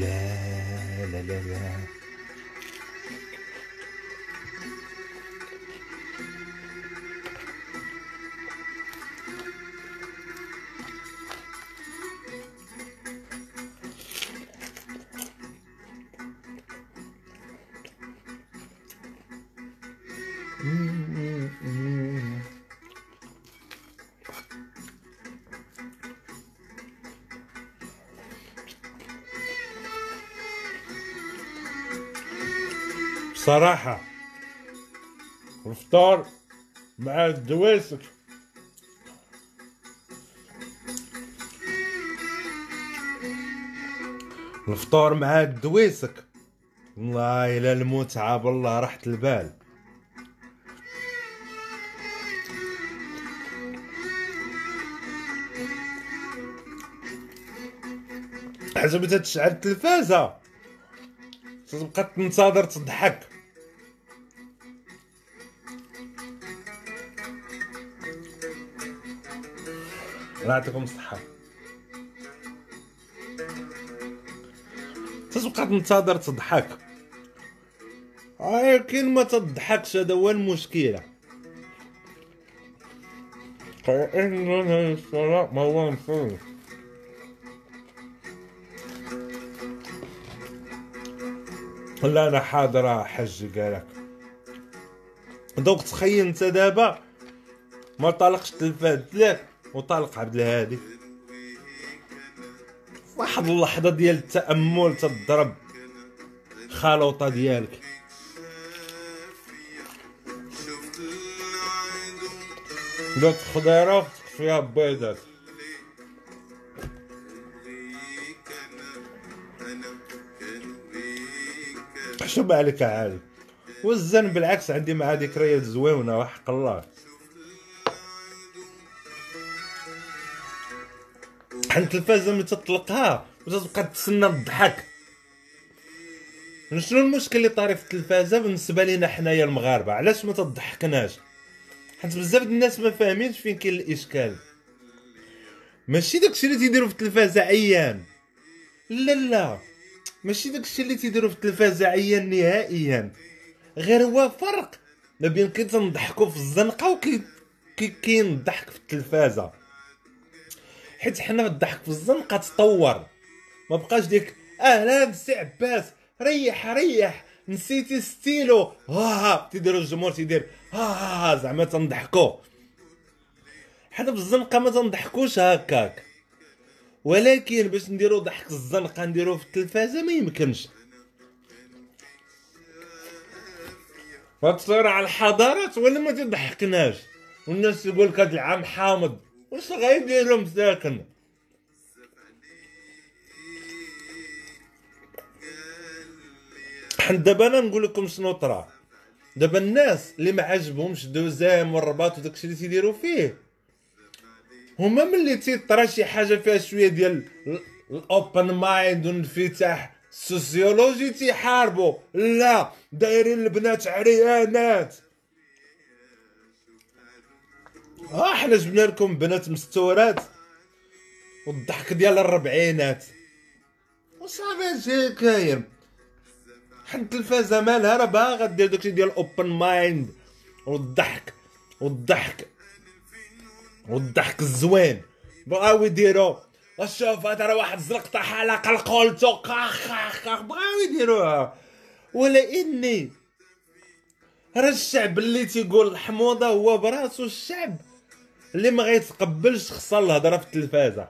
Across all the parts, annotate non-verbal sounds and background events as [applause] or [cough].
لا لا لا لا بصراحة الفطار مع الدواسك الفطور مع الدويسك والله إلى المتعة بالله راحة البال. حسب تشعل التلفازة تبقى تنتظر تضحك. الله يعطيكم الصحة تبقى تنتظر تضحك ولكن ما تضحكش هذا هو المشكلة. فإننا الصلاة ما هو مفروض لا أنا حاضر حج قالك دوك تخيل أنت دابا ما طالقش التلفاز لك وطالق عبد الهادي. واحد اللحظة ديال التأمل تضرب خلوطة ديالك. دوك خضيره فيها بيضات حشوم عليك عالي والزن بالعكس عندي مع ذكريات زوينة وحق الله. حن التلفازه ملي تطلقها وتبقى تسنى الضحك شنو المشكل اللي طاري في التلفازه بالنسبة لينا حنايا المغاربة علاش ما تضحكناش؟ حيت بزاف د الناس ما فاهمينش فين كاين الإشكال. ماشي داكشي اللي تيديروا في التلفازه عيان. لا لا. ماشي داكشي اللي تيديروا في التلفازه عيان نهائيا. غير هو فرق ما بين كي تنضحكوا في الزنقة وكي كي كاين الضحك في التلفازة. حيت حنا الضحك في الزنقه تطور ما بقاش ديك أهلا سي عباس ريح ريح نسيتي ستيلو. ها ها تيديروا الجمهور تيدير ها ها, ها زعما تنضحكوا حنا في الزنقه ما تنضحكوش هكاك. ولكن باش نديرو ضحك الزنقه نديروه في التلفازة ما يمكنش. فتصير على الحضارات ولا ما تضحكناش. والناس يقول لك هاد العام حامض. واش غيديروا مساكن حنا دابا أنا نقول لكم شنو طرا. دابا الناس اللي ما عجبهمش دوزام والرباط وداكشي اللي تيديروا فيه هما ملي تيطرا شي حاجة فيها شوية ديال ال open mind والانفتاح السوسيولوجي تيحاربوا. لا دايرين البنات عريانات. ها حنا جبنا لكم بنات مستورات والضحك ديال الربعينات. وصافي شي كاين. حنا التلفازة مالها راه باغا دير داكشي ديال open mind والضحك والضحك والضحك الزوين. بغاو يديروا شوف هذا راه واحد زلقطه حلقه القولتو خاخ خاخ بغاو يديروها. ولا إني راه الشعب اللي تيقول الحموضه هو براسو الشعب. اللي ما غيتقبلش خصها الهضرة في التلفازة.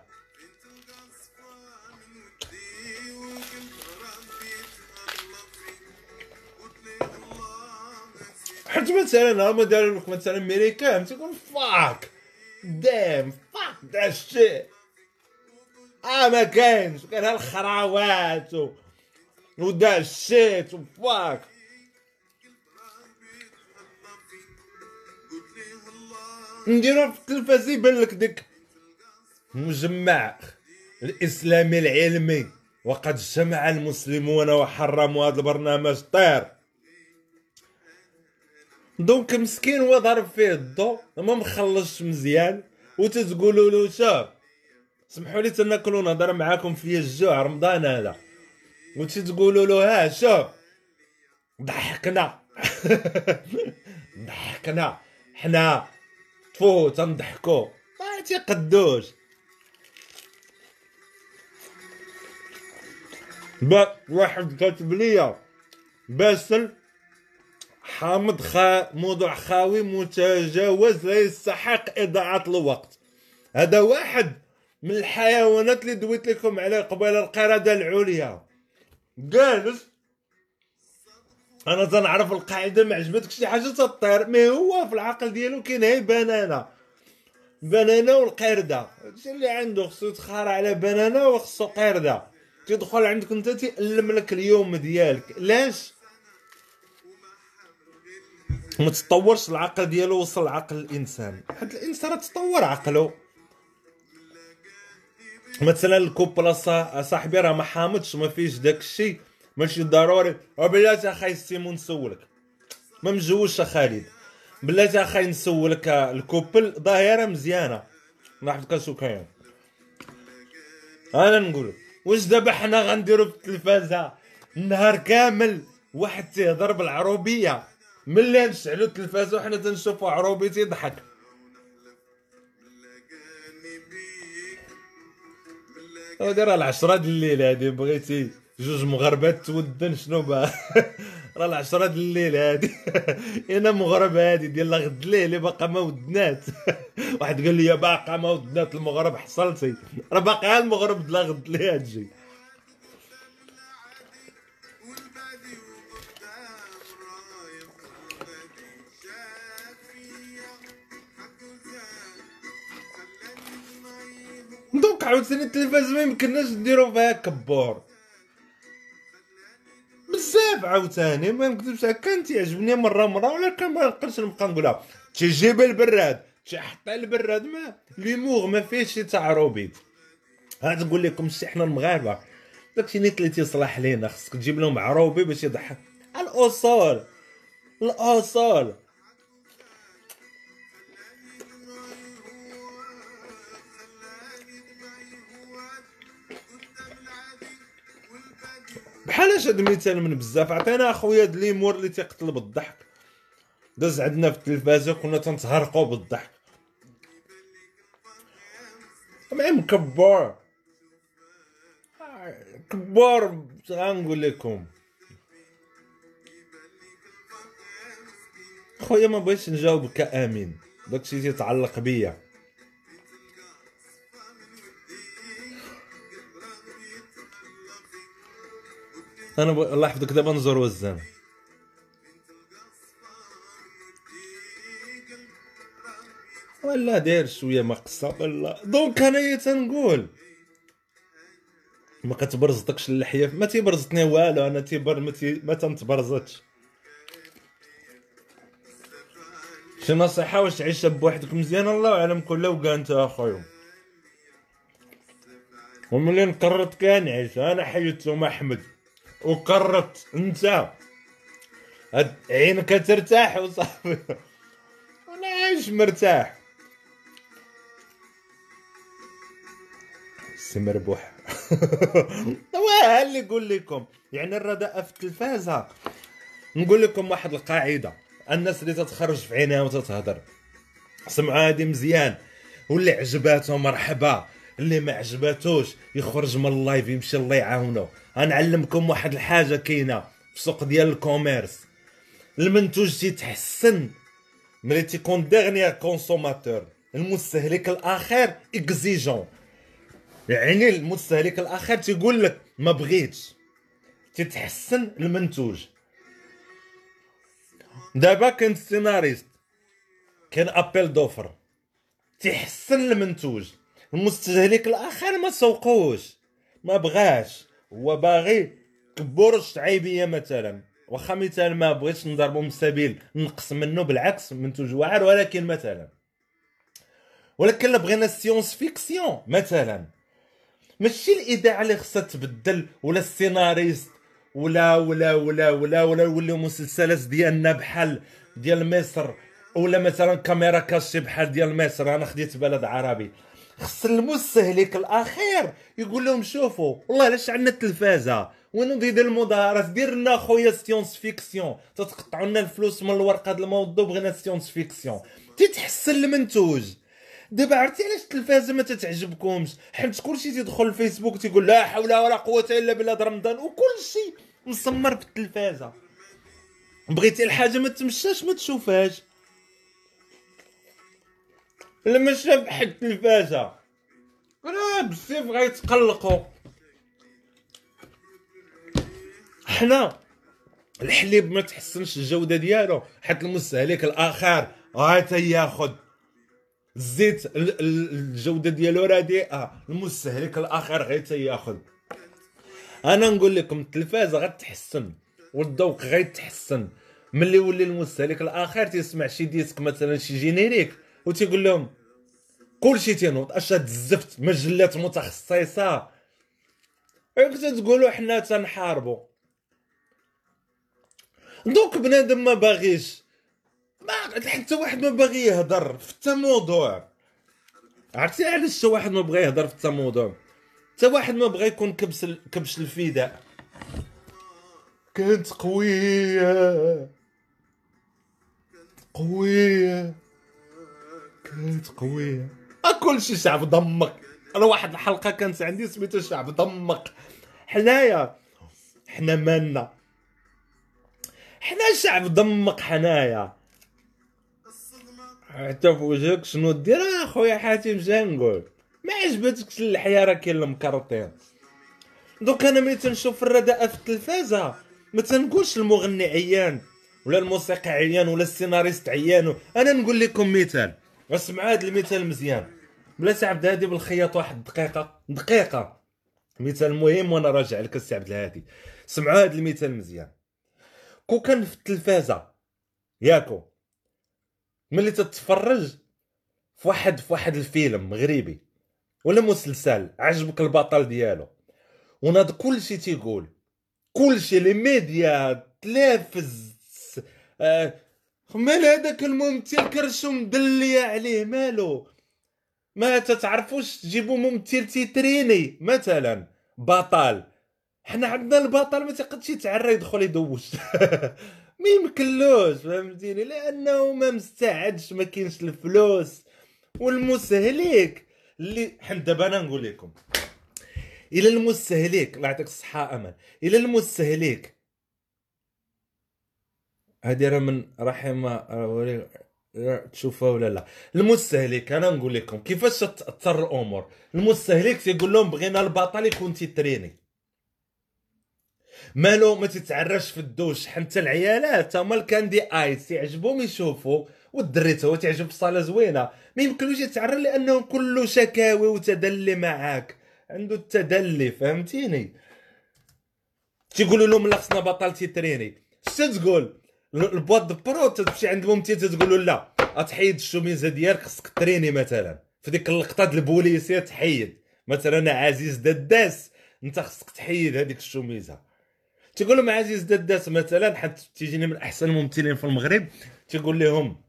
حيت مثلا هما داروا لك مثلا ميريكان تيقول fuck damn fuck the shit آه ما كاينش كاين الخراوات و ودا ال shit و fuck نديرو في التلفاز يبان لك ديك مجمع الإسلامي العلمي وقد اجتمع المسلمون وحرموا هذا البرنامج طير. donc مسكين هو ضارب فيه الضو ما مخلصش مزيان. وتتقولوا له شوف سمحوا لي تناكلوا نهضر معاكم في الجوع رمضان هذا. وتمشي تقولوا له ها شوف ضحكنا. [laughs] ضحكنا. حنا تفو تنضحكو ما تيقدوش با واحد كاتب ليا باسل حامد خا موضوع خاوي متجاوز لا يستحق إضاعة الوقت. هذا واحد من الحيوانات اللي دويت لكم عليه قبل القردة العليا. جالس أنا تنعرف القاعدة ما عجبتك شي حاجة تطير مي هو في العقل ديالو كاين هي بنانه بنانه والقرده هادشي اللي عنده خصو يتخارع على بنانه وخصو قرده تيدخل عندك انت تيألم لك اليوم ديالك. علاش ما تطورش العقل ديالو وصل لعقل الإنسان. حيت الإنسان تطور عقله مثلا الكوبلا صاحبي راه ما حامضش ما فيش داك الشيء ماشي ضروري. وبلاتي اخاي سيمون نسولك. ما مجوش خالد. بلاتي اخاي نسولك الكوبل ظاهرة مزيانة. واحد كاسو كاين أنا نقول واش دابا حنا غنديرو في التلفازة النهار كامل واحد تيهضر بالعروبية؟ ملي نشعلو التلفازة وحنا تنشوفو عروبي تيضحك. هادي راه العشرة د الليل هادي بغيتي. جوج مغربات تودن شنو با [laughs] راه العشرة د الليل هادي. [laughs] أنا مغرب هادي ديال غد الليل باقا ما ودنات. [laughs] واحد قال لي باقا ما ودنات المغرب حصلتي راه باقي المغرب د غد الليل تجي دوك عاوتاني التلفاز ما يمكنناش نديرو فيها كبور. بزاف عاوتاني ما نكذبش كان تيعجبني مرة مرة ولكن ما نقدرش نبقى نقولها. تيجيب البراد تيحط البراد ما ليموغ ما فيهش شي تعروبيط ها تقول لكم شي حنا المغاربة. داكشي نيت اللي تيصلح لينا خصك تجيب لهم عروبي باش يضحك. الأصول الأصول. بحال هاد المثال من بزاف؟ عطينا اخويا هاد ليمور اللي تيقتل بالضحك. داز عندنا في التلفازة كنا تنتهرقوا بالضحك. مع مكبر. كبار غنقول لكم. خويا ما بغيتش نجاوبك امين داكشي تيتعلق بيا. أنا ب... الله يحفظك دابا نزور وزان ولا داير شوية ما قصه ولا دونك انايا تنقول. ما كتبرزطكش اللحية ما تيبرزطني والو أنا تيبر ما, تي... ما تنتبرزطش. شي نصيحة واش تعيش بوحدك مزيان؟ الله أعلم كل وكا أنت أخويا. وملي قررت كان عيش أنا حيدت لهم أحمد. وقررت انت عينك ترتاح وصافي وأنا عايش مرتاح. سي مربوح [laughs] واه اللي يقول لكم؟ يعني الرداء في التلفازه نقول لكم واحد القاعدة. الناس اللي تتخرج في عينيها وتتهضر سمعوا هادي مزيان. واللي عجباتو مرحبا. اللي ما عجباتوش يخرج من ال live يمشي الله يعاونو غنعلمكم واحد الحاجة كاينة في سوق ديال ال commerce. المنتوج تيتحسن. ملي تيكون dernier consommateur المستهلك الآخر اكزيجون يعني المستهلك الآخر تيقول لك ما بغيتش. تتحسن المنتوج. دابا كاين سيناريست كاين appel d'offre تيحسن المنتوج. المستهلك الآخر ما سوقوش ما بغاش. هو باغي كبور الشعيبية مثلا. واخا مثال ما بغيتش نضربو من السبيل نقص منه بالعكس منتوج واعر ولكن مثلا. ولكن لا بغينا ال science fiction مثلا. ماشي الاذاعه اللي خصها تبدل ولا السيناريست ولا ولا ولا ولا ولا يوليو مسلسلات ديالنا بحال ديال مصر ولا مثلا caméra cachée بحال ديال مصر. أنا خديت بلد عربي. خص المستهلك الأخير يقول لهم شوفوا والله علاش عندنا التلفازة؟ وين دير المظاهرات دير لنا خويا science fiction تتقطعوا لنا الفلوس من الورقة د الموضوع بغينا science fiction تيتحسن المنتوج. دابا عرفتي علاش التلفازة ما تتعجبكمش؟ حيت كلشي تيدخل الفيسبوك تيقول لا حول ولا قوة إلا بالله رمضان وكلشي مسمر في التلفازه بغيتي الحاجة ما تمشاش ما تشوفهاش. لما شاف حد التلفازة. راه بزاف غيتقلقوا حنا الحليب ما تحسنش الجودة ديالو حيت المستهلك الآخر غا ياخذ الزيت الجودة ديالو رديئة المستهلك الآخر غير تياخذ أنا نقول لكم التلفازه غتحسن والذوق غيتحسن. ملي يولي المستهلك الآخر تيسمع شي disque مثلا شي générique وتيقول لهم كلشي تينوض اش هاد الزفت مجلات متخصصة. كنت تقولوا حنا تنحاربوا دوك بنادم ما باغيش. ما حتى واحد ما باغي يهضر في حتى موضوع. عرفتي علاش حتى واحد ما بغى يهضر في حتى موضوع؟ حتى واحد ما بغى يكون كبش كبش الفداء. كانت قوية. قوية. كانت قوية. كل شي شعب ضمك. أنا واحد الحلقة كانت عندي سميتها شعب ضمك. حنايا حنا مالنا. حنا شعب ضمك حنايا. حتى في وجهك شنو دير أخويا حاتم نقول ما عجبتكش الحياة راه كاين المكرطين. دوك أنا ملي تنشوف الرداء في التلفازة ما تنقولش المغني عيان ولا الموسيقى عيان ولا السيناريست عيان أنا نقول لكم مثال. اسمع هذا المثال مزيان. بلا عبد الهادي بالخياط واحد دقيقة. دقيقة. مثال مهم وأنا راجع لك السي عبد الهادي. سمعوا هذا المثال مزيان. كو كان في التلفازة. ياكو. ملي تتفرج في واحد في واحد الفيلم مغربي ولا مسلسل عجبك البطل ديالو. وناض كلشي تيقول. كلشي les médias تلافز آه مال هذاك الممثل كرشو مدلية عليه مالو. ما تتعرفوش تجيبوا ممثل تيتريني مثلا. بطل. حنا عندنا البطل ما تيقدش يتعرى يدخل يدوش. [laughs] ما يمكنلوش فهمتيني؟ لأنه ما مستعدش ما كاينش الفلوس. والمستهلك اللي حنا دابا أنا نقول لكم. إلى المستهلك الله يعطيك الصحة أمان. إلى المستهلك. هذه راه من رحمة تشوفها ولا لا. المستهلك أنا نقول لكم كيفاش تأثر الأمور. المستهلك تيقول لهم بغينا البطل يكون تيتريني. مالو ما تتعرش في الدوش حتى العيالات هما الكاندي آيس يعجبهم يشوفوا والدري هو تعجب في صالة زوينة. ما يمكنلوش يتعرى لأنه كله شكاوي وتدلي معاك. عنده التدلي فهمتيني؟ تيقولوا لهم لا خصنا بطل تيتريني. شتا تقول؟ البواد برو تمشي عند ممتي تقول له لا تحيد الشوميزه ديالك خصك تريني مثلا. في ديك اللقطة ديال البوليسية تحيد. مثلا عزيز دداس أنت خصك تحيد هذيك الشوميزة. تيقول لهم عزيز دداس مثلا حتى تيجيني من أحسن الممثلين في المغرب تيقول لهم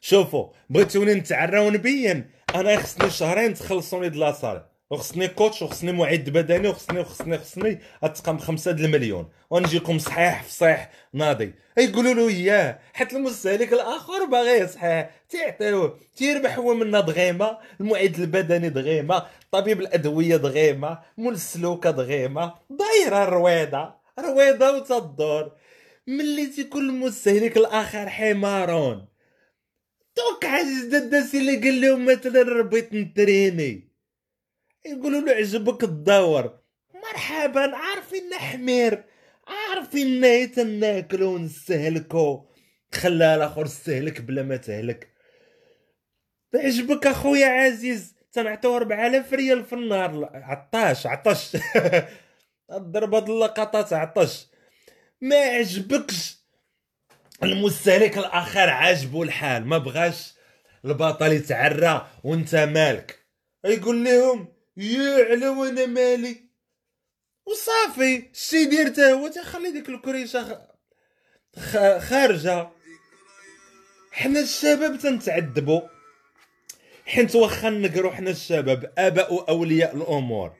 شوفوا بغيتوني نتعرى ونبين أنا خصني شهرين تخلصوني د لاصال وخصني كوتش وخصني معد بدني وخصني وخصني وخصني أتقام خمسة د المليون. ونجيكم صحيح فصيح ناضي. يقولوا له اياه حيت المستهلك الآخر باغي صحيح تيعطيوه تيربح هو منا دغيمة المعد البدني دغيمة طبيب الأدوية دغيمة مول السلوكه دغيمة دايرة الرويضه رويضة وتدور ملي تيكون المستهلك الآخر حمارون. دوك عزيز دداسي اللي قال لهم مثلا ربيت نتريني. يقولوا له عجبك الدور مرحبا عارفين حمير عارفين نايت ناكلو ونستهلكو خلى الآخر استهلك بلا ما تهلك. عجبك أخويا عزيز تنعطيو 4000 ريال في النهار. عطاش عطش الضربه [laughs] د اللقطات عطش ما عجبكش؟ المستهلك الآخر عاجبو الحال. ما بغاش البطل يتعرى وانت مالك. يقول لهم يا على وأنا مالي. وصافي الشي دير هو تخلي ديك الكريشه خارجة. حنا الشباب تنتعذبوا حيت واخا نقرو حنا الشباب آباء أولياء الأمور.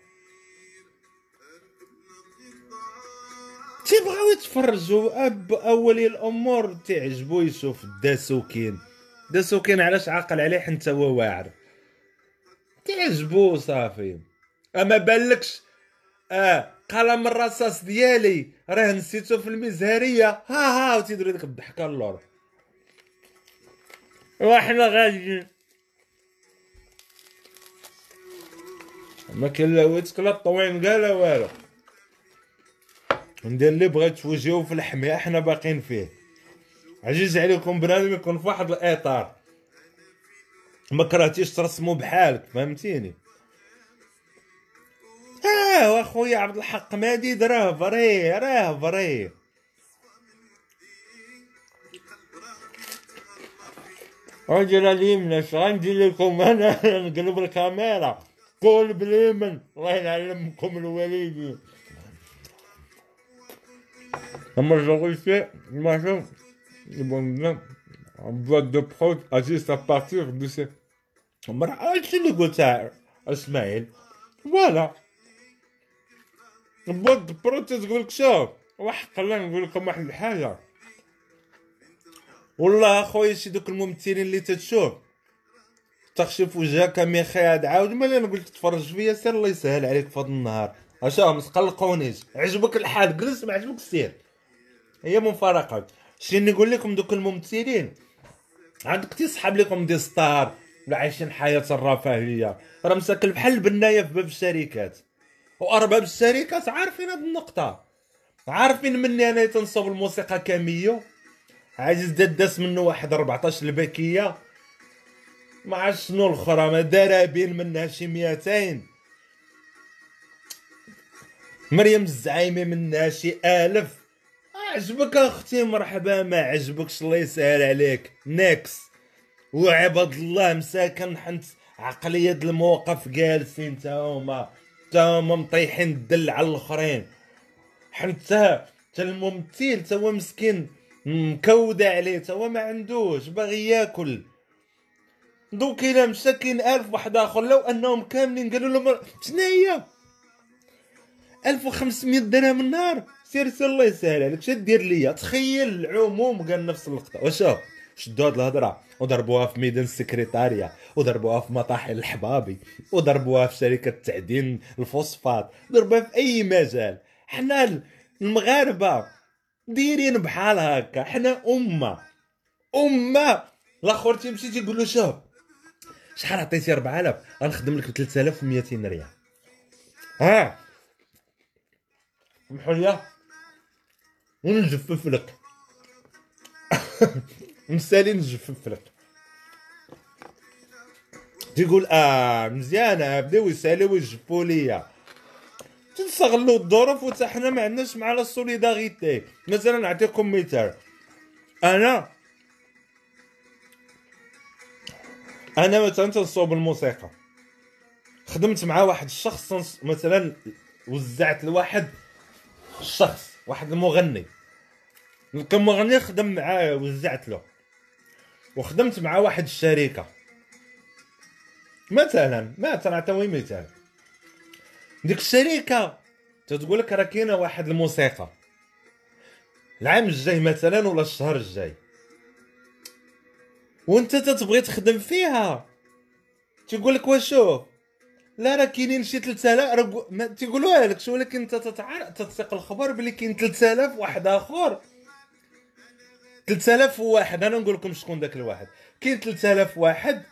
تيبغيو يتفرجوا اب أولياء الأمور تعجبو يشوف داسوكين داسوكين علاش عاقل عليه حتى هو واعر. تعجبو صافي؟ أما بالكش آه قلم الرصاص ديالي راه نسيتو في المزهرية. ها ها وتيديروا ديك الضحكة اللور. وحنا غاديين ما كاين لا ويتك لا الطوين كاع لا والو. ندير اللي بغيت توجهو في الحميه حنا باقيين فيه. عزيز عليكم بنادم يكون في واحد الإطار. ما كرهتيش ترسمو بحالك فهمتيني؟ آه واخويا عبد الحق مادي راه فري راه فري. راجل اليمنى اش غندير لكم أنا نقلب الكاميرا. قول باليمن الله يعلمكم الوالدين أما j'enregistre machin bon bien en boîte de prod agisse à مرة هادشي اللي قلتها إسماعيل فوالا. بوات دو برود تقول لك شوف وحق الله نقول لكم واحد الحاجة. والله اخويا شي دوك الممثلين اللي تتشوف. تخشف وجهك مخاد عاود ملي أنا قلت تفرج فيا سير الله يسهل عليك في هذا النهار. أشا ما تقلقونيش عجبك الحال جلس ما عجبك سير هي مفارقة شي نقول لكم دوك الممثلين؟ عندك تيصحاب لكم des stars. عايشين حياة الرفاهية راه مساكن بحال البناية في باب الشركات. وأرباب الشركات عارفين هاد النقطة. عارفين مني أنا تنصب الموسيقى كاميو عايز داس منه واحد 14 الباكية ما شنو الأخرى ما درابين منها شي 200 مريم الزعيمي منها شي ألف. عجبك أختي مرحبا ما عجبكش الله يسهل عليك. نيكس وعباد الله مساكن حنت عقلية الموقف جالسين تا هما تا هما مطيحين الدل على الآخرين. حتى تا الممثل تا هو مسكين مكودة عليه تا هو ما عندوش باغي ياكل. دوك إلا مشى كاين ألف واحد آخر لو أنهم كاملين قالوا لهم شناهي 1500 درهم النهار سير سير الله يسهل عليك شنو دير ليا؟ تخيل العموم قال نفس اللقطة. واش شدوا هاد الهضره وضربوها في ميدان السكرتارية. وضربوها في مطاحن الحبابي. وضربوها في شركة تعدين الفوسفات. ضربوها في أي مجال. حنا المغاربة دايرين بحال هكا. حنا أمة. أمة. الآخر تيمشي تيقول له شوف شحال عطيتي 4000 غنخدم لك ب 3200 ريال. ها؟ محيا ونجفف لك. [laughs] مسالي نجفف لك تيقول آه مزيانه بداو يساليو ويجفوا ليا تنستغلوا الظروف وتا حنا ما عندناش مع لا سوليداريتي. مثلا نعطيكم مثال. أنا أنا مثلا تنصوب الموسيقى. خدمت مع واحد الشخص مثلا وزعت لواحد الشخص واحد المغني. كمغني خدم معاه وزعت له. وخدمت مع واحد الشركة. مثلا ما تنعطيو مثال ديك الشركة تتقول لك راه كاينة واحد الموسيقى. العام الجاي مثلا ولا الشهر الجاي. وانت تتبغي تخدم فيها. تيقول لك وشوف لا راه كاينين شي 3000 راه تيقولوها لك ولكن انت تتعرف تتثق الخبر بلي كاين 3000 واحد آخر. 3000 واحد أنا نقول لكم شكون داك الواحد. كاين 3000 واحد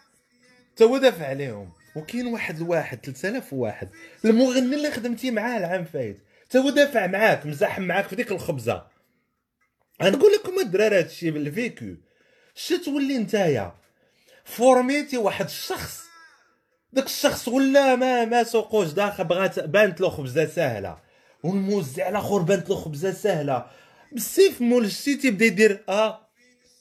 تا هو دافع عليهم. وكاين واحد الواحد 3000 واحد المغني اللي خدمتي معاه العام فايت. تا هو دافع معاك مزاحم معاك في ديك الخبزة. غنقول لكم الدراري هادشي بال vécu شتولي تولي نتايا؟ فورميتي واحد الشخص. داك الشخص ولا ما ما سوقوش. داخل بغات بانت له خبزة سهلة. والموزع الآخر بانت له خبزة سهلة. بالسيف مول السيتي بدا يدير آه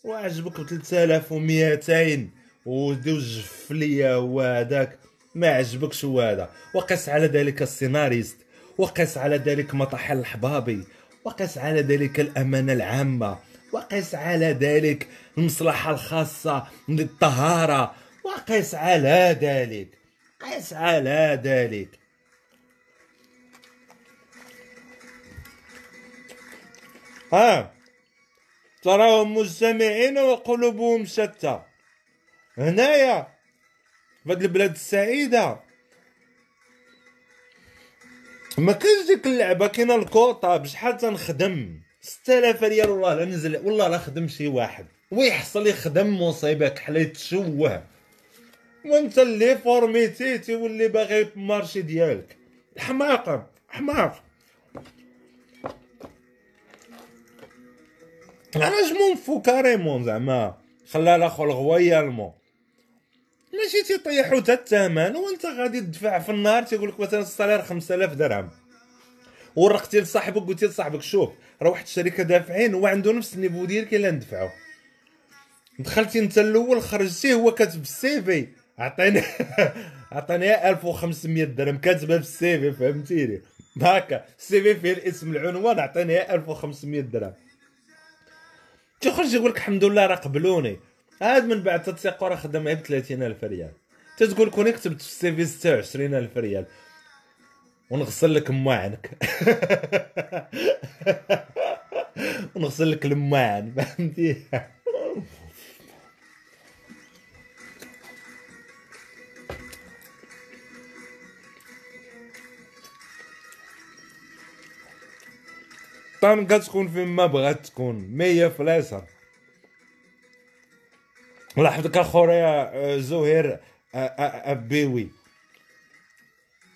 وعجبك ب 3200 ودي وجف ليا هذاك ما عجبكش هذا وقس على ذلك السيناريست وقس على ذلك مطاح الحبابي وقس على ذلك الأمانة العامة وقس على ذلك المصلحة الخاصة للطهارة وقس على ذلك قس على ذلك. ها. تراهم مجتمعين وقلوبهم شتى. هنايا في البلاد السعيدة. ما كاينش ديك اللعبة كاينة الكوطه بشحال تنخدم؟ 6000 ريال والله لا نزل والله لا خدم شي واحد. ويحصل يخدم مصيبة كحلة تشوه. وانت اللي فورميتي تولي باغي المارشي ديالك. حماقة حماق علاش فو كاريمون زعما خلى الاخو الغويالمون ماشي تيطيحو حتى الثمن وانت غادي تدفع في النهار تيقول لك مثلا الصالير 5000 درهم. ورقتي لصاحبك قلتي لصاحبك شوف راه واحد الشركة دافعين هو عنده نفس النيفو ديالك الا ندفعو. دخلتي انت الأول خرجتي هو كاتب ال CV. عطيني عطيني 1500 درهم كاتبه في ال CV فهمتيني؟ هكا ال CV فيه الاسم العنوان عطيني 1500 درهم. تخرج يقول لك الحمد لله راه قبلوني. عاد من بعد تتسيق راه خدام غير ب 30000 ريال. تتقول كوني كتبت في ال CV 26000 ريال. ونغسل لك مواعنك [laughs] ونغسل لك المواعن فهمتي؟ طنقة تكون فين ما بغات تكون. مية في اليسار لاحظك اخويا زهير أبيوي.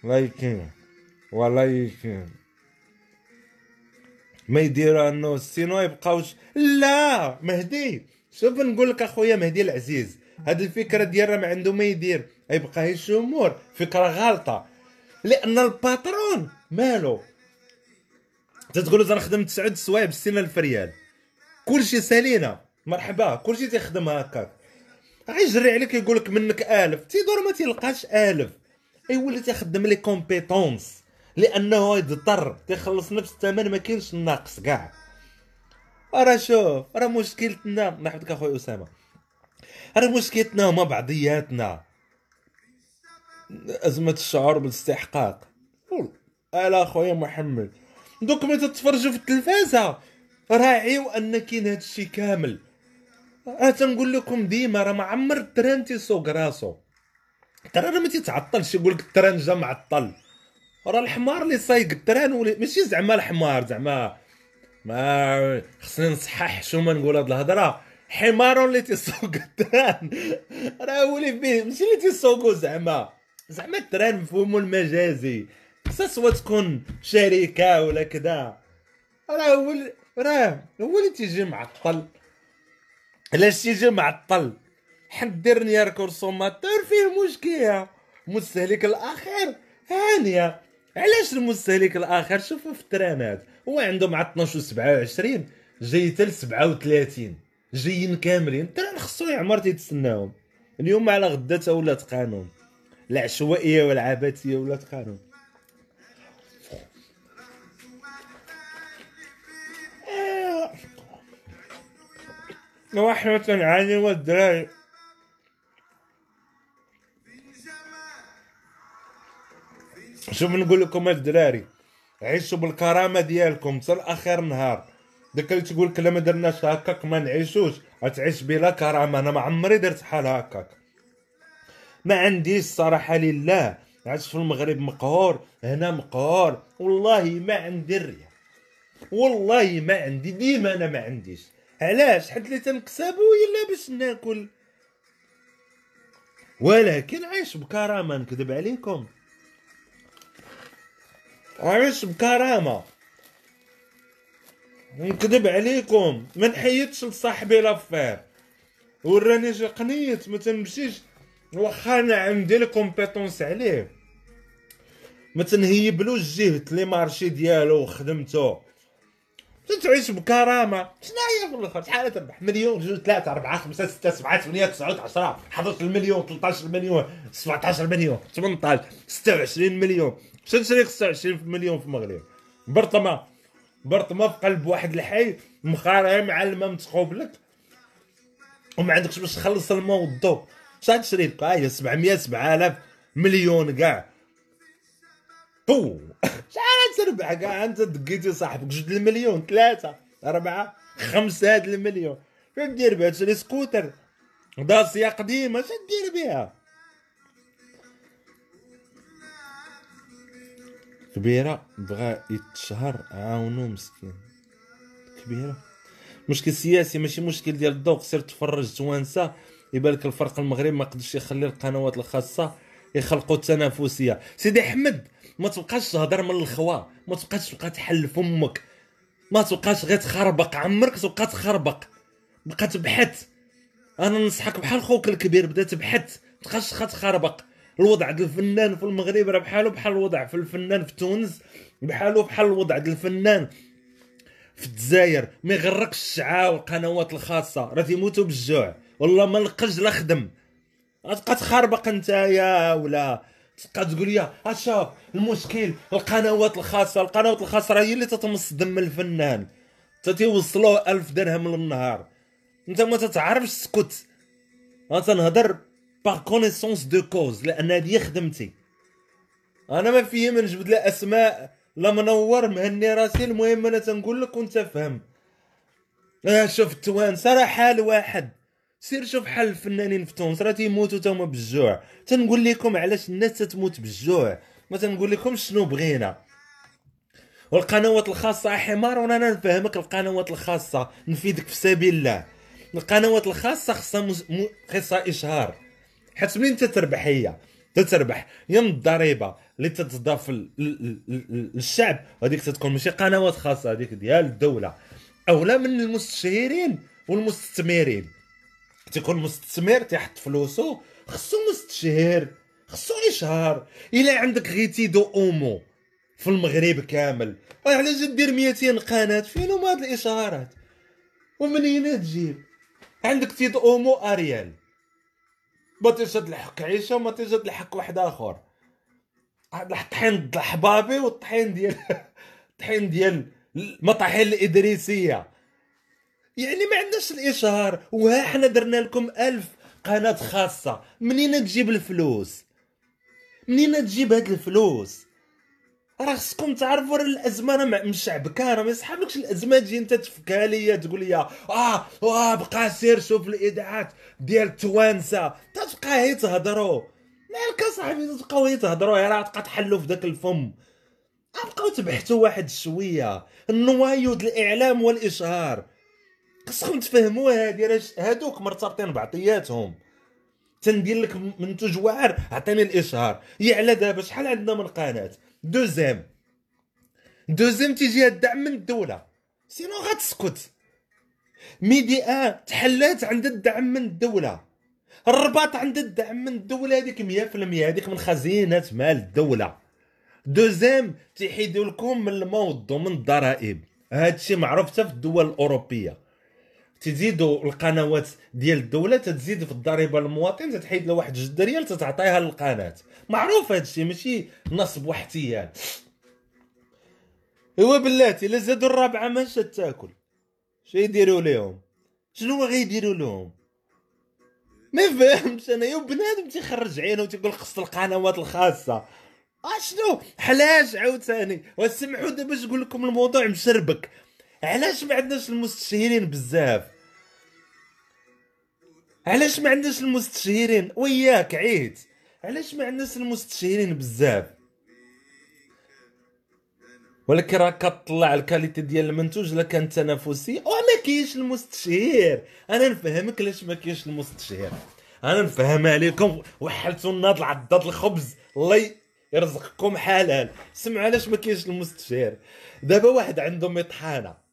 لايكين ولايكين ما يديروا أنه السينو يبقاوش لا! مهدي! شوف نقول لك أخويا مهدي العزيز. هاد الفكرة ديال ما عنده ما يدير. يبقى الشمور فكرة غلطة. لأن الباترون مالو تتقول أنا خدمت تسعود سوايع ب 60000 ريال كلشي سالينا مرحبا. كلشي تيخدم هكاك. غيجري عليك يقول لك منك ألف. تيدور ما تيلقاش ألف. يولي تيخدم les compétences لأنه يضطر. تيخلص نفس الثمن ما كاينش الناقص كاع. راه شوف. راه مشكلتنا. نحفظك اخويا أسامة. راه مشكلتنا هما بعضياتنا. أزمة الشعور بالاستحقاق. ألا أخويا محمد. دوك ملي تتفرجوا في التلفازة. راعيو أن كاين هادشي كامل. أنا تنقول لكم ديما راه ما عمر ال train تيسوق راسو. ال train راه ما تيتعطلش يقول لك ال train جا معطل. راه الحمار اللي سايق ال train ولي ماشي زعما الحمار زعما ما خصني نصحح شو ما نقول هاد الهضرة. حمار اللي تيسوق ال train. راه هو اللي فيه ماشي اللي تيسوقو زعما. زعما ال train مفهومو المجازي. soit تكون شركة ولا كذا. راه هو راه هو اللي تيجي معطل علاش تيجي معطل حدير نيار كورسوماتور فيه مشكلة. المستهلك الاخير هانية. علاش المستهلك الآخر؟ شوفوا في الترانات. هو عنده مع 12 و 27 جاي حتى ل 37 جايين كاملين. التران خصو يعمر تيتسناهم. اليوم على غدا ولات قانون. العشوائية والعبثية ولات قانون. وحنا تنعاني والدراري شوف نقول لكم الدراري عيشوا بالكرامة ديالكم حتى لاخر نهار. داك اللي تقول لك ما درناش هكاك ما نعيشوش غتعيش بلا كرامة. أنا ما عمري درت حال هكاك. ما عنديش صراحة لله. عشت في المغرب مقهور هنا مقهور. والله ما عندي الريا والله ما عندي ديما أنا ما عنديش. علاش؟ حيت اللي تنكسبو إلا باش ناكل. ولكن عايش بكرامة نكذب عليكم. عايش بكرامة. نكذب عليكم. ما نحيدش لصاحبي l'affaire. وراني شي قنيت ما تنمشيش. واخا أنا عندي ال compétence عليه. ما تنهيبلوش جهد لي مارشي ديالو وخدمته. تعيش بكرامة. شنو هي في الأخر؟ شحال تربح. مليون جوج ثلاثة أربعة خمسة ستة سبعة ثمانية تسعة 10 11 مليون 13 مليون 17 مليون 18 26 مليون. شنو تشري 26 مليون في المغرب؟ برطمة. برطمة في قلب واحد الحي مخارة معلمة متقوب لك. وما عندكش باش تخلص الماء والضو شحال تشري لك هاهي 700 7000 مليون كاع. هو. شحال تربح كاع أنت دقيتي صاحبك جوج المليون ثلاثة أربعة خمسة هاد المليون. شنو دير بها؟ تشري سكوتر. داسيا قديمة شنو دير بها؟ كبيرة بغا يتشهر عاونو مسكين. كبيرة. مشكل سياسي ماشي مشكل ديال الذوق. سير تفرج توانسة. يبان لك الفرق المغرب ما قدرش يخلي القنوات الخاصة يخلقوا التنافسية. سيدي أحمد ما تبقاش تهضر من الخوا ما تبقاش تبقى تحل فمك ما تبقاش غير تخربق عمرك تبقى تخربق. بقى تبحث. أنا ننصحك بحال خوك الكبير بدا تبحث. تبقاش تخربق. الوضع ديال الفنان في المغرب راه بحالو بحال الوضع في الفنان في تونس بحالو بحال الوضع ديال الفنان في الجزائر. ما يغركش الشعاع والقنوات الخاصة. راه تيموتوا بالجوع. والله ما لقاش لا خدم. تبقى تخربق أنت يا ولا. تبقى تقول يا أشوف المشكل القنوات الخاصة القنوات الخاصة هي اللي تتمص دم الفنان. تتوصلوا ألف درهم للنهار. أنت ما تتعرفش تسكت أنا تنهضر par connaissance de cause لأن هذه خدمتي. أنا ما فيه من نجبد لا أسماء لا منور مهني راسي المهم أنا تنقول لك وأنت فهم شوف التوانسه راه حال واحد سير شوف حال الفنانين في تونس راه تيموتوا تما بالجوع. تنقول لكم علاش الناس تتموت بالجوع. ما تنقول لكم شنو بغينا. والقنوات الخاصة حمار وأنا نفهمك القنوات الخاصة نفيدك في سبيل الله. القنوات الخاصة خصها مز... م... خصها إشهار. حيت منين تتربح هي؟ تتربح. يا من الضريبة اللي تتضاف للشعب هذيك تتكون ماشي قنوات خاصة هذيك ديال الدولة. أولى من المستشهرين والمستثمرين. تيكون مستثمر تيحط فلوسو خصو مستشهر خصو إشهار. إلا عندك غير تيدو أومو في المغرب كامل. علاش دير 200 قناة؟ فين هما هاد الإشهارات؟ ومنين تجيب. عندك تيد أومو أريال. ما تيشد الحق عيشة وما تيشد الحق واحد آخر. الطحين الحبابي والطحين ديال [laughs] الطحين ديال المطاحين الإدريسية. يعني ما عندناش الإشهار وها حنا درنا لكم ألف قناة خاصة. منين تجيب الفلوس؟ منين تجيب هاد الفلوس؟ راه خصكم تعرفوا راه الأزمة راه مشعبكه راه ما يسحبلكش الأزمة تجي أنت تفكها ليا تقول لي آه آه بقى سير شوف الاذاعات ديال التوانسه تبقى هي تهضروا مالك اصاحبي تبقاو هي تهضروا راه تبقى تحلوا في داك الفم. بقاو تبحثوا واحد شوية. النوايو الإعلام والإشهار. خصكم تفهموا هادي راه هادوك مرتبطين بعطياتهم. تندير لك منتوج واعر عطيني الإشهار. يا على دابا شحال عندنا من قناة؟ دوزيام. deuxième تيجي الدعم من الدولة. sinon غتسكت. Medi 1 تحلات عند الدعم من الدولة. الرباط عند الدعم من الدولة هذيك 100% هذيك من خزينة مال الدولة. deuxième تيحيدوا لكم من الموضوع من الضرائب. هادشي معروف حتى في الدول الأوروبية. تزيدوا القنوات ديال الدولة تزيد في الضريبة للمواطن تتحيد له واحد جوج ريال تتعطيها للقناة. معروف هذا الشيء ماشي نصب واحتيال ايوا بلاتي الا زادوا الرابعة ماش تاكل. شنو يديروا لهم شنو غيديروا لهم؟ ما فهمتش أنا. يا بنادم تيخرج عينه وتيقول خص القنوات الخاصة. اشنو علاش عاوتاني. وسمحوا دابا نقول لكم الموضوع مشربك. علاش ما عندناش المستشهرين بزاف؟ علاش ما عندناش المستشهرين؟ وياك عيد. علاش ما عندناش المستشهرين بزاف؟ ولكن راه كطلع الكاليتي ديال المنتوج لا كان تنافسي. وما كاينش المستشهر. أنا نفهمك علاش ما كاينش المستشهر. أنا نفهمها لكم وحلتوا الناض العضاد الخبز. الله يرزقكم حلال. سمعوا علاش ما كاينش المستشهر. دابا واحد عنده مطحانه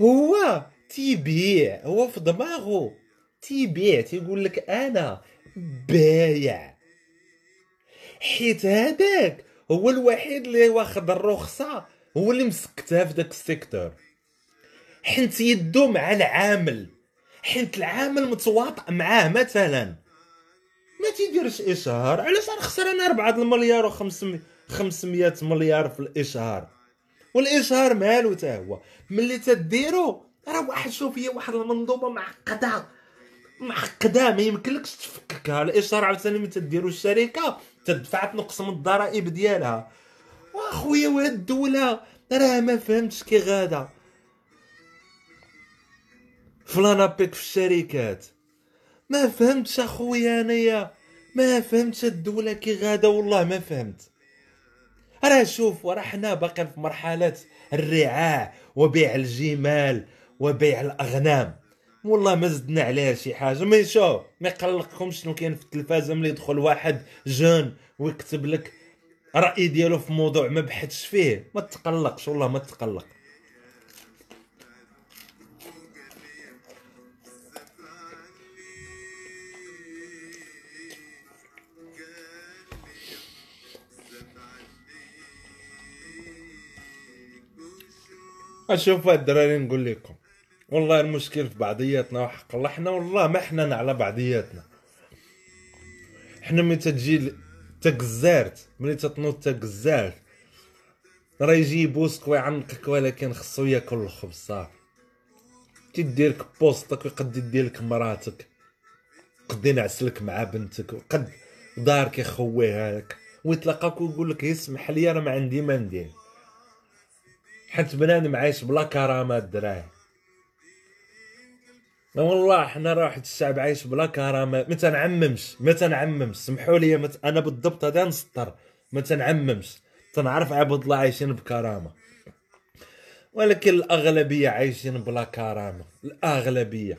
هو تيبيع هو في دماغه تيبيع تيقول لك أنا بايع. حيت هذاك هو الوحيد اللي واخد الرخصة هو اللي مسكتها في داك ال secteur. حنت يدو مع العامل حيت العامل متواطئ معاه مثلا. ما تيديرش إشهار علاش نخسر أنا 4 المليار و 500 مليار في الإشهار؟ والاشهار مالو تا هو. ملي تديرو راه واحد شوف هي واحد المنظومة معقدة. معقدة ما يمكنلكش تفككها الاشاره عاوتاني ملي تديروا الشركة تدفع تنقص من الضرائب ديالها. وأخويا وهاد الدولة راه ما فهمتش كي غادا. فلانابيك في الشركات. ما فهمتش أخويا أنايا. ما فهمتش الدولة كي غادا والله ما فهمت. راه شوف راه حنا باقي في مرحلة الرعاع وبيع الجمال وبيع الأغنام. والله ما زدنا عليها شي حاجة. مي شوف ما يقلقكمش شنو كاين في التلفازه ملي يدخل واحد جون ويكتب لك رأي ديالو في موضوع ما بحثش فيه. ما تقلقش والله ما تقلق. أشوف الدراري نقول لكم والله المشكل في بعضياتنا وحق الله. حنا والله ما حنان على بعضياتنا. حنا ملي تجي تقزارت ملي تتنوض تقزارت راه يجي يبوسك ويعنقك ولكن خصو ياكل الخبز صافي تيديرك بوسطك ويقد يديرك مراتك. قد ينعسلك مع بنتك وقد دارك يخويها لك. ويتلاقاك ويقول لك اسمح لي أنا ما عندي ما ندير حيت بنادم عايش بلا كرامة الدراهم والله حنا راه واحد الشعب عايش بلا كرامة. ما تنعممش ما تنعممش. سمحوا لي مت... أنا بالضبط هذا نسطر. ما تنعممش. تنعرف عباد الله عايشين بكرامة. ولكن الأغلبية عايشين بلا كرامة. الأغلبية.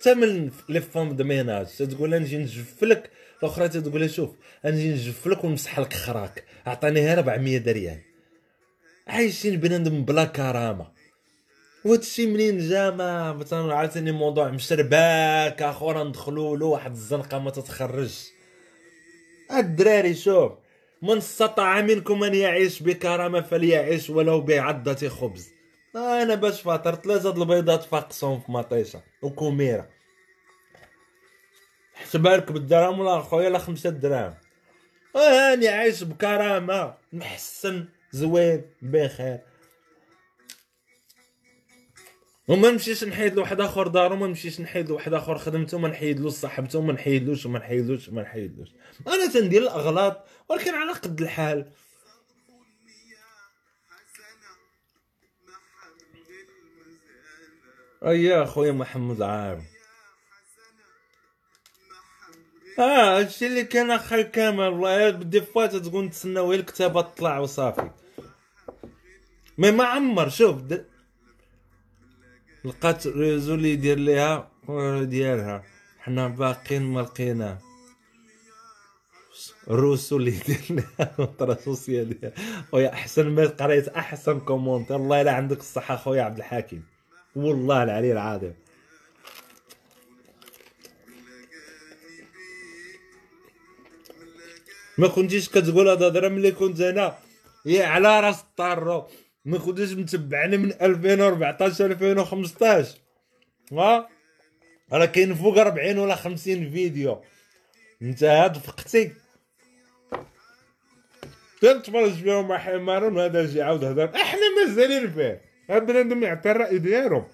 حتى من les femmes de ménage. تقول نجي نجف لك الأخرى تقول شوف نجي نجف لك ونمسح لك خراك اعطيني 400 دريال. عايشين بنادم بلا كرامة. وهادشي منين جا؟ ما مثلا عاوتاني موضوع مشرباك اخر ندخلوا له واحد الزنقة ما تتخرجش. الدراري شوف من استطاع منكم أن يعيش بكرامة فليعيش ولو بعضة خبز. أنا باش فاطر ثلاثة البيضات فاقصهم في مطيشة وكوميره حسبها لك بالدرهم ولا خويا لا خمسة دراهم. هاني عايش بكرامة محسن زوين بخير. وما نمشيش نحيد لواحد آخر دارو ما نمشيش نحيد لواحد آخر خدمته ما نحيدلوش صاحبته ما نحيدلوش وما نحيدلوش وما نحيدلوش. أنا تندير الأغلاط ولكن على قد الحال. ايا خويا محمد عام آه هادشي اللي كان أخي كامل. والله بدي فوا تقول نتسناو الكتابة تطلع وصافي. مي ما عمر شوف لقات ريزو اللي يدير ليها ديالها. حنا باقيين ما لقيناه روسو اللي يدير ليها [laughs] كونترا سوسيال خويا أحسن ما قريت أحسن كومونتير الله إلا عندك الصحة خويا عبد الحكيم والله العلي العظيم. ما كنتيش كتقول هذا هضره ملي كنت أنا يا على راس الطارو ما كنتش متبعني من 2014 2015 ها؟ راه كاين فوق 40 ولا 50 فيديو. أنت هاد فقتي تنتفرج فيهم مع حمار وهذا جي عاود هضر إحنا مازالين فيه. هاد بنادم يعطي الرأي ديالو.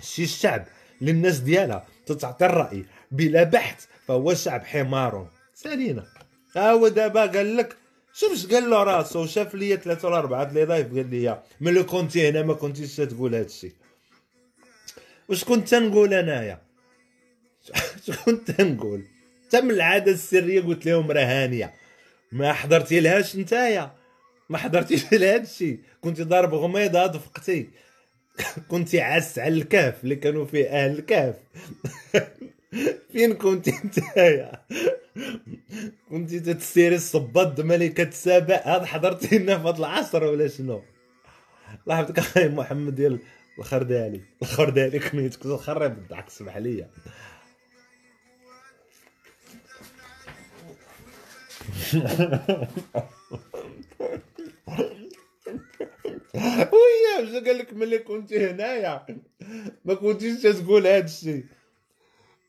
شي الشعب للناس ديالها تتعطي الرأي بلا بحث فهو شعب حمار. سالينا. ها هو دابا قال لك شوف اش قال له راسو شاف ليا ثلاثة ولا أربعة لي لايف قال لي ملي كنتي هنا ما كنتيش تقول هادشي واش كنت تنقول انايا اش كنت تنقول؟ من العادة السرية قلت لهم راه هانيه ما حضرتي لهاش نتايا ما حضرتيش [laughs] لهادشي كنت ضارب غميضة دفقتي كنت عس على الكهف اللي كانوا فيه أهل الكهف. [laughs] فين كنت نتايا كنت تتسيري الصباط ملكة سابع هذا حضرتي لنا في هذا العصر ولا شنو؟ الله يحفظك أخي محمد ديال الخردالي. الخردالي كنت خرب الضحك سمح لي. ويا واش قال لك ملي كنتي هنايا؟ ما كنتيش تقول هذا الشيء.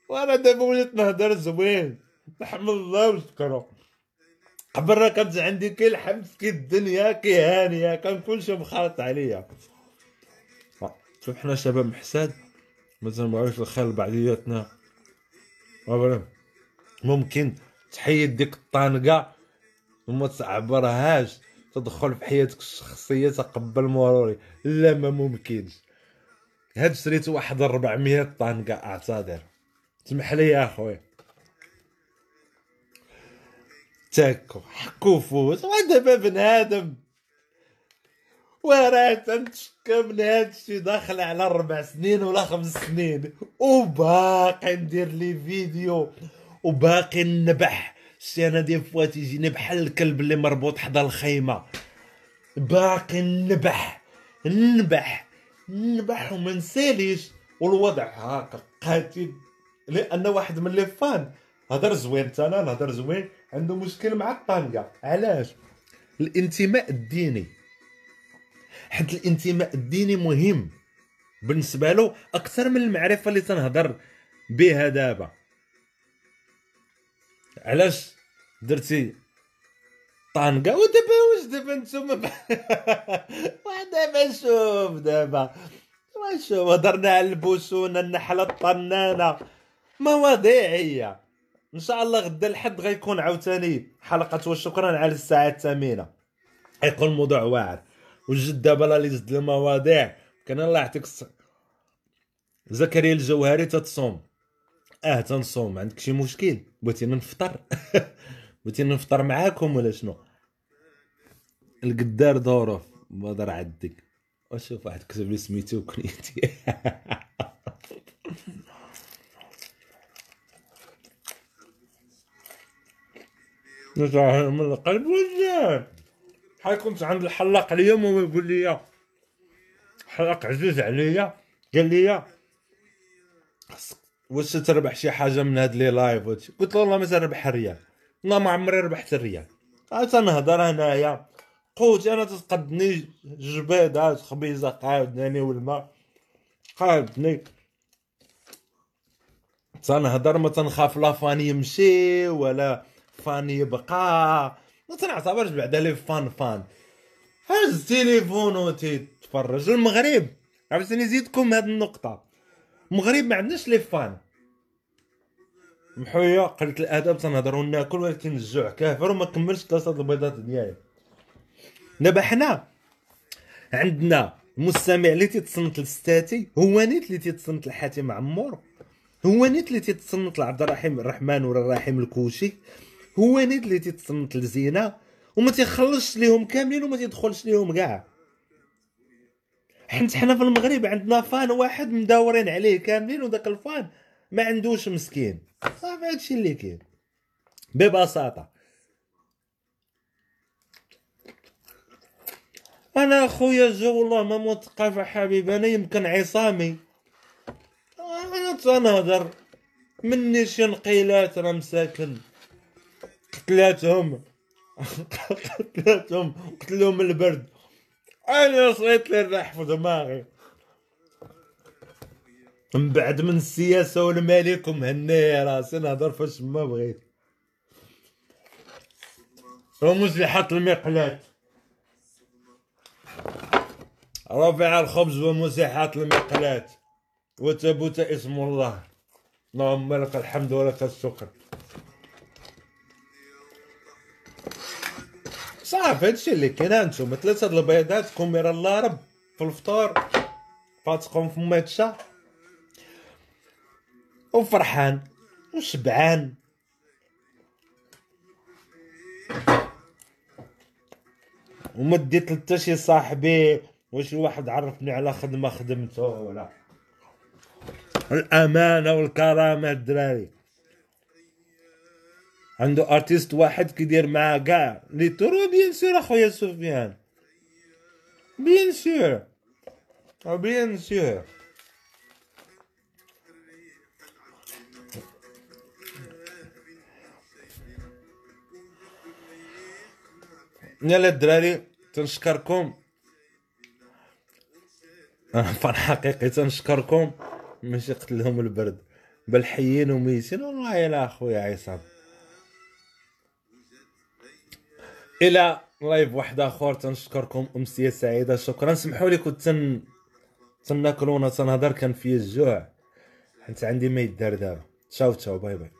وأنا دابا وليت نهضر زوين. نحمد الله ونشكرو قبل راه كانت عندي كي الحمد كي الدنيا كي هانيه كان كلشي مخالط عليا. شوف حنا شباب محساد ما تنبغيوش الخير لبعضياتنا. ممكن تحيد ديك الطانقة وما تعبرهاش. تدخل في حياتك الشخصية تقبل مروري. لا ما ممكنش. هاد شريت واحد 400 طنقه أعتذر. سمح لي يا اخويا تاكو حكو فوت ودابا بنادم. وراه تنتشكى من هادشي داخل على ربع سنين ولا خمس سنين. وباقي ندير لي فيديو وباقي نبح شتي أنا ديال فواتي يجيني بحال الكلب اللي مربوط حدا الخيمة. باقي نبح نبح نبح وما نساليش. والوضع هاكا قاتل. لأن واحد من لي فان هضر زوين أنا نهضر زوين. عنده مشكل مع الطنقه علاش؟ الانتماء الديني. حيت الانتماء الديني مهم. بالنسبة له أكثر من المعرفة اللي تنهضر بها دابا. علاش درتي طنقه ودابا واش دابا نتوما؟ [laughs] ودابا شوف دابا. شوف هضرنا على البوسونة النحلة الطنانة. مواضيعيه إن شاء الله غدا الحد غيكون عاوتاني حلقة وشكرا على الساعة الثامنة. غيكون موضوع واعر. وجد دابا لا ليست المواضيع. كان الله يعطيك. زكريا الجوهري تتصوم. آه تنصوم. عندك شي مشكل؟ بغيتينا نفطر؟ [laughs] بغيتينا نفطر معاكم ولا شنو؟ القدار ظروف بدر عدك وشوف واحد كتب لي سميتو وكنيتي [laughs] من القلب والجاه بحال كنت عند الحلاق اليوم وهو يقول لي حلاق عزيز عليا. قال لي واش تربح شي حاجة من هاد لي لايف؟ قلت له والله ما تربح ريال والله ما عمري ربحت ريال تنهضر هنايا. قوتي أنا تتقدني جبيدات خبيزة قاعدني والماء قاعدني. تنهضر ما تنخاف لا فاني يمشي ولا فاني يبقى. ما تنعتبرش بعدا لي فان فان. هز التليفون وتتفرج المغرب عرفتني نزيدكم هاد النقطة. المغرب ما عندناش لي فان. محوية قلت الادب تنهضروا ناكل ولكن الجوع كافر وما كملش ثلاثة البيضات ديالي. دابا حنا عندنا مستمع اللي تيتصنت لستاتي هو نيت اللي تيتصنت لحاتم عمور هو نيت اللي تيتصنت لعبد الرحيم الرحمن ولا الرحيم الكوشي. هو نيت اللي تيتصنت لزينة وما تيخلصش ليهم كاملين وما تيدخلش ليهم كاع. حنت حنا في المغرب عندنا fan واحد مداورين عليه كاملين وداك ال fan ما عندوش مسكين. صافي هادشي اللي كاين. ببساطة. أنا أخويا جو والله ما مثقف حبيب أنا يمكن عصامي. أنا تنهضر. مني شي نقيلات راه مساكن. قتلاتهم. قتلاتهم. قتلهم البرد. أنا صيت لي الريح في دماغي. من بعد من السياسة والملك ومهني راسي نهضر فاش ما بغيت. رموز لي حط المقلات؟ رافع الخبز ومسيحات المقلات؟ وتبوت اسم الله. اللهم لك الحمد ولك الشكر. صافي هادشي اللي كاين هانتوما ثلاثة البيضات كوميرا الله رب في الفطور. فاتقهم في ميتشا وفرحان وشبعان. وما ديت حتى شي صاحبي واش واحد عرفني على خدمة خدمته ولا. الأمانة والكرامة الدراري. عنده ارتيست واحد كيدير معاه كاع. لي تورو بيان سور أخويا سفيان بيان سور. بيان سور. يلا الدراري تنشكركم. [laughs] فان حقيقي تنشكركم. ماشي قتلهم البرد. بل حيين وميتين. والله يا أخويا عصام. إلى لايف واحد آخر. تنشكركم أمسية سعيدة. شكرا. سمحوا لي كنت تن تناكلونا تنهضر. كان في الجوع. حيت عندي ما يدار دابا. تشاو تشاو. باي باي.